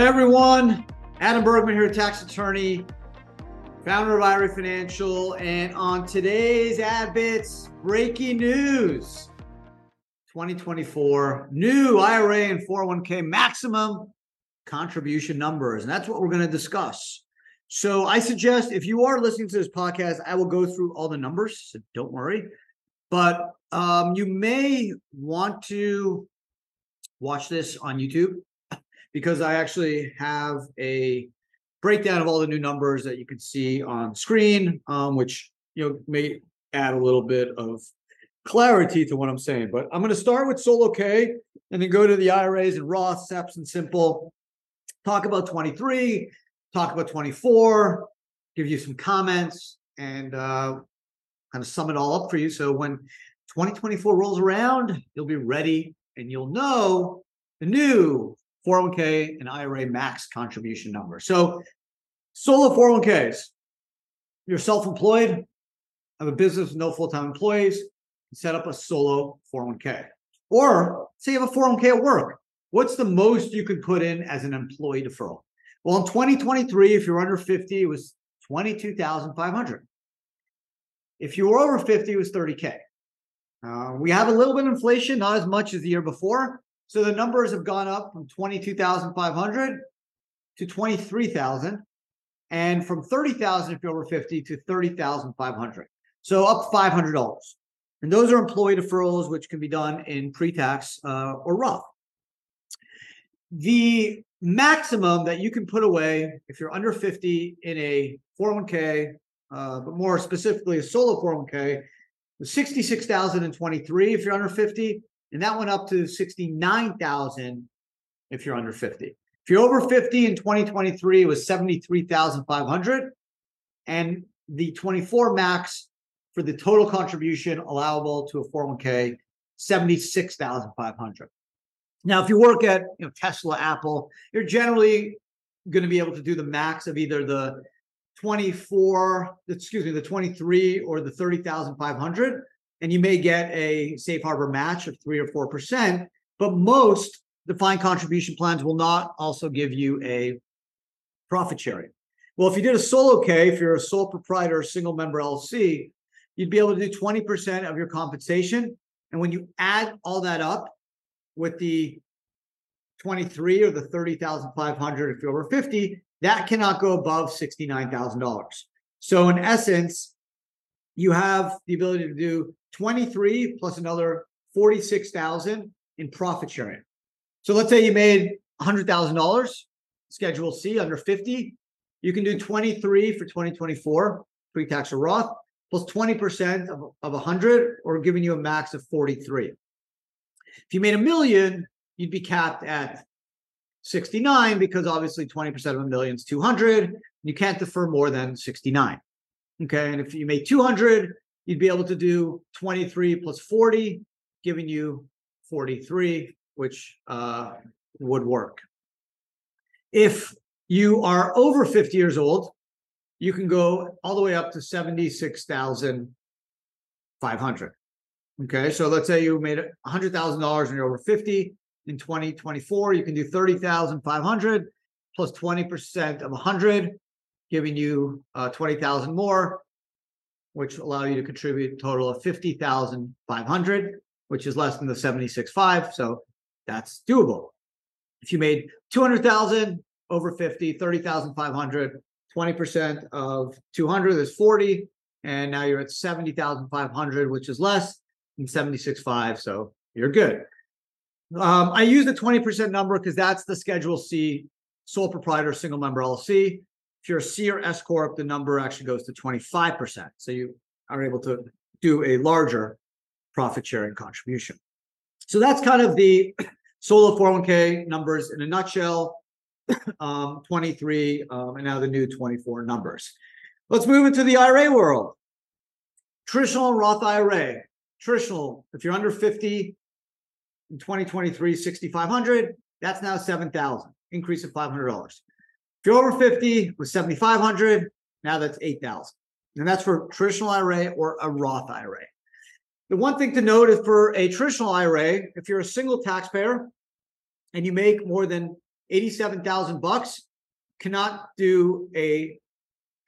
Hey everyone, Adam Bergman here, tax attorney, founder of IRA Financial, and on today's AdBits breaking news 2024 new IRA and 401k maximum contribution numbers. And that's what we're going to discuss. So I suggest if you are listening to this podcast, I will go through all the numbers, so don't worry. But um, you may want to watch this on YouTube because I actually have a breakdown of all the new numbers that you can see on screen, um, which you know may add a little bit of clarity to what I'm saying. But I'm going to start with Solo K and then go to the IRAs and Roth, SEPs, and Simple. Talk about 23, talk about 24, give you some comments, and uh, kind of sum it all up for you. So when 2024 rolls around, you'll be ready and you'll know the new 401k and IRA max contribution number. So, solo 401ks, you're self employed, have a business with no full time employees, set up a solo 401k. Or say you have a 401k at work. What's the most you could put in as an employee deferral? Well, in 2023, if you're under 50, it was 22,500. If you were over 50, it was 30K. Uh, we have a little bit of inflation, not as much as the year before, so the numbers have gone up from 22,500 to 23,000 and from 30,000 if you're over 50 to 30,500. So up $500. And those are employee deferrals, which can be done in pre-tax uh, or Roth. The maximum that you can put away if you're under 50 in a 401k, uh, but more specifically a solo 401k, was 66,023 if you're under 50 and that went up to 69,000 if you're under 50. If you're over 50 in 2023, it was 73,500. And the 24 max for the total contribution allowable to a 401k, 76,500. Now, if you work at you know, Tesla, Apple, you're generally going to be able to do the max of either the 24, excuse me, the 23 or the 30,500 and you may get a safe harbor match of three or four percent. But most defined contribution plans will not also give you a profit sharing. Well, if you did a solo K, if you're a sole proprietor or single member LLC, you'd be able to do 20% of your compensation. And when you add all that up with the 23 or the 30,500 if you're over 50, that cannot go above $69,000. So in essence, you have the ability to do 23 plus another 46,000 in profit sharing. So let's say you made $100,000 schedule C under 50, you can do 23 for 2024 pre-tax or Roth plus 20% of, of 100 or giving you a max of 43. If you made a million, you'd be capped at 69 because obviously 20% of a million is 200. You can't defer more than 69. Okay. And if you made 200, you'd be able to do 23 plus 40, giving you 43, which uh, would work. If you are over 50 years old, you can go all the way up to 76,500. Okay, so let's say you made $100,000 and you're over 50 in 2024, you can do 30,500 plus 20% of 100, giving you uh, 20,000 more which allow you to contribute a total of 50,500, which is less than the 76.5. So that's doable. If you made 200,000 over 50, 30,500, 20% of 200 is 40. And now you're at 70,500, which is less than 76.5. So you're good. Um, I use the 20% number because that's the Schedule C sole proprietor single member LLC. If you're a C or S corp, the number actually goes to 25%. So you are able to do a larger profit sharing contribution. So that's kind of the solo 401k numbers in a nutshell. Um, 23 um, and now the new 24 numbers. Let's move into the IRA world. Traditional Roth IRA. Traditional, if you're under 50 in 2023, 6,500, that's now 7,000, increase of $500. If you're over 50 with 7,500, now that's 8,000. And that's for traditional IRA or a Roth IRA. The one thing to note is for a traditional IRA, if you're a single taxpayer and you make more than 87,000 bucks, cannot do a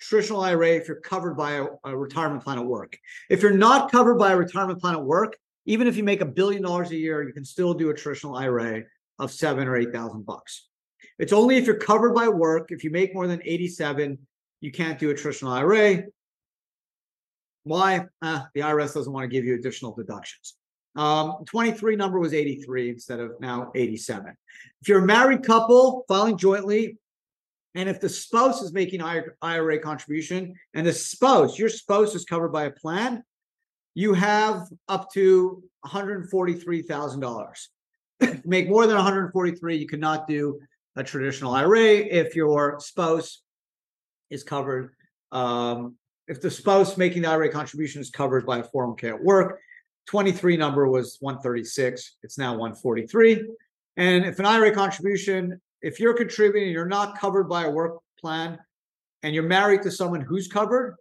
traditional IRA if you're covered by a, a, retirement plan at work. If you're not covered by a retirement plan at work, even if you make a billion dollars a year, you can still do a traditional IRA of seven or eight thousand bucks. It's only if you're covered by work. If you make more than 87, you can't do a traditional IRA. Why? Uh, the IRS doesn't want to give you additional deductions. Um, 23 number was 83 instead of now 87. If you're a married couple filing jointly, and if the spouse is making IRA contribution and the spouse, your spouse is covered by a plan, you have up to $143,000. Make more than 143, you cannot do a traditional IRA if your spouse is covered. Um, if the spouse making the IRA contribution is covered by a 401k at work, 23 number was 136. It's now 143. And if an IRA contribution, if you're contributing, you're not covered by a work plan, and you're married to someone who's covered.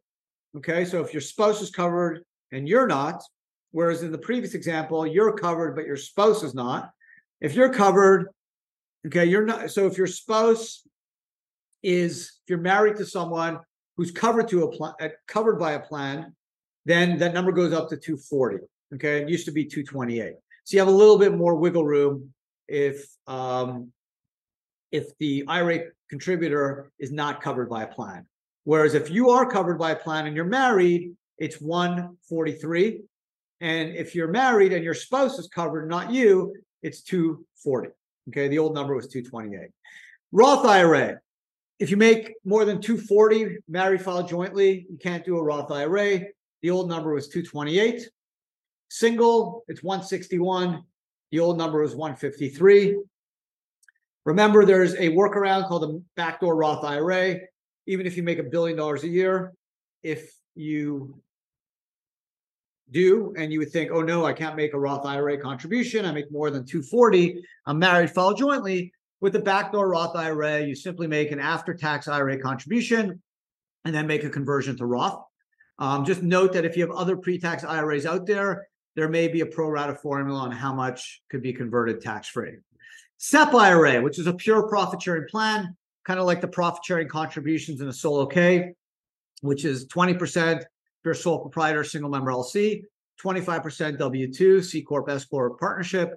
Okay, so if your spouse is covered and you're not, whereas in the previous example, you're covered, but your spouse is not. If you're covered, okay, you're not. So if your spouse is, if you're married to someone who's covered to a plan, uh, covered by a plan, then that number goes up to 240. Okay, it used to be 228. So you have a little bit more wiggle room if um, if the IRA contributor is not covered by a plan. Whereas if you are covered by a plan and you're married, it's 143. And if you're married and your spouse is covered, not you, it's 240. Okay, the old number was 228. Roth IRA. If you make more than 240, married file jointly, you can't do a Roth IRA. The old number was 228. Single, it's 161. The old number was 153. Remember, there's a workaround called the backdoor Roth IRA. Even if you make a billion dollars a year, if you do and you would think, oh no, I can't make a Roth IRA contribution. I make more than 240. I'm married, file jointly. With the backdoor Roth IRA, you simply make an after-tax IRA contribution and then make a conversion to Roth. Um, just note that if you have other pre-tax IRAs out there, there may be a pro rata formula on how much could be converted tax free. SEP IRA, which is a pure profit sharing plan, kind of like the profit sharing contributions in a solo K, which is 20% if you're a sole proprietor, single member LLC, 25% W 2, C Corp, S Corp partnership.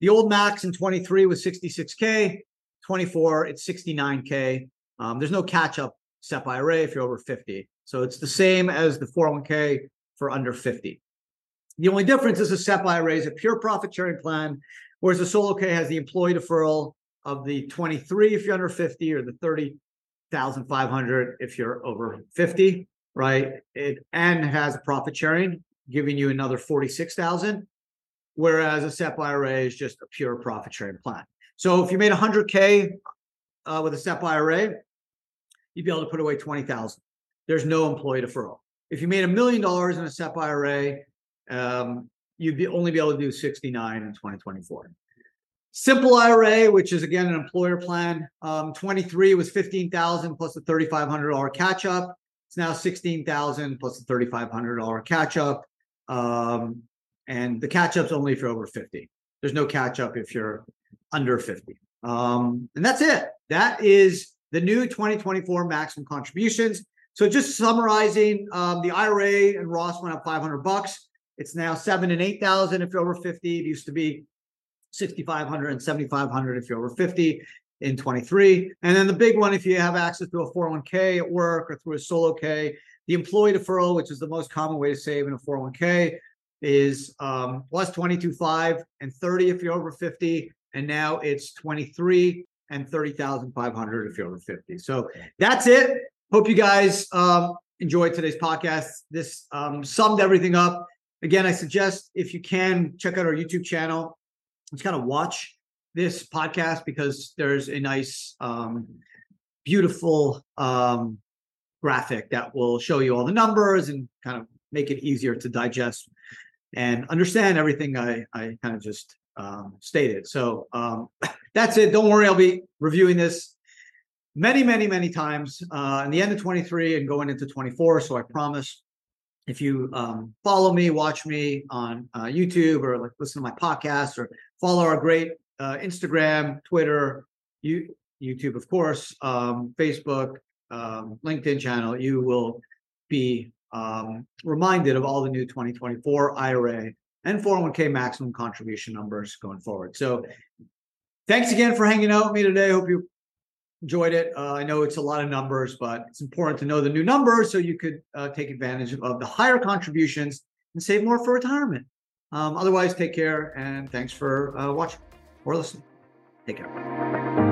The old max in 23 was 66K, 24, it's 69K. Um, there's no catch up SEP IRA if you're over 50. So it's the same as the 401k for under 50. The only difference is a SEP IRA is a pure profit sharing plan, whereas the solo K has the employee deferral of the 23 if you're under 50 or the 30,500 if you're over 50, right? It and has profit sharing, giving you another 46,000, whereas a SEP IRA is just a pure profit sharing plan. So if you made 100K uh, with a SEP IRA, you'd be able to put away 20,000. There's no employee deferral. If you made a million dollars in a SEP IRA, um, you'd be only be able to do 69 in 2024. Simple IRA, which is again an employer plan, um, 23 was 15,000 plus a $3,500 catch up. It's now 16,000 plus the $3,500 catch up. Um, and the catch up's only if you're over 50. There's no catch up if you're under 50. Um, and that's it. That is the new 2024 maximum contributions. So just summarizing, um, the IRA and Roth went up 500 bucks. It's now seven and 8,000 if you're over 50. It used to be 6,500 and 7,500 if you're over 50 in 23. And then the big one, if you have access to a 401k at work or through a solo K, the employee deferral, which is the most common way to save in a 401k, is um, plus 22.5 and 30 if you're over 50. And now it's 23 and 30,500 if you're over 50. So that's it. Hope you guys um, enjoyed today's podcast. This um, summed everything up. Again, I suggest if you can check out our YouTube channel, just kind of watch this podcast because there's a nice, um, beautiful um, graphic that will show you all the numbers and kind of make it easier to digest and understand everything I, I kind of just um, stated. So um, that's it. Don't worry, I'll be reviewing this many, many, many times uh, in the end of 23 and going into 24. So I promise if you um, follow me, watch me on uh, YouTube or like listen to my podcast or follow our great uh, Instagram, Twitter, you YouTube, of course, um, Facebook, um, LinkedIn channel, you will be um, reminded of all the new 2024 IRA and 401k maximum contribution numbers going forward. So thanks again for hanging out with me today. Hope you enjoyed it. Uh, I know it's a lot of numbers, but it's important to know the new numbers so you could uh, take advantage of the higher contributions and save more for retirement. Um, otherwise, take care and thanks for uh, watching or listening. Take care.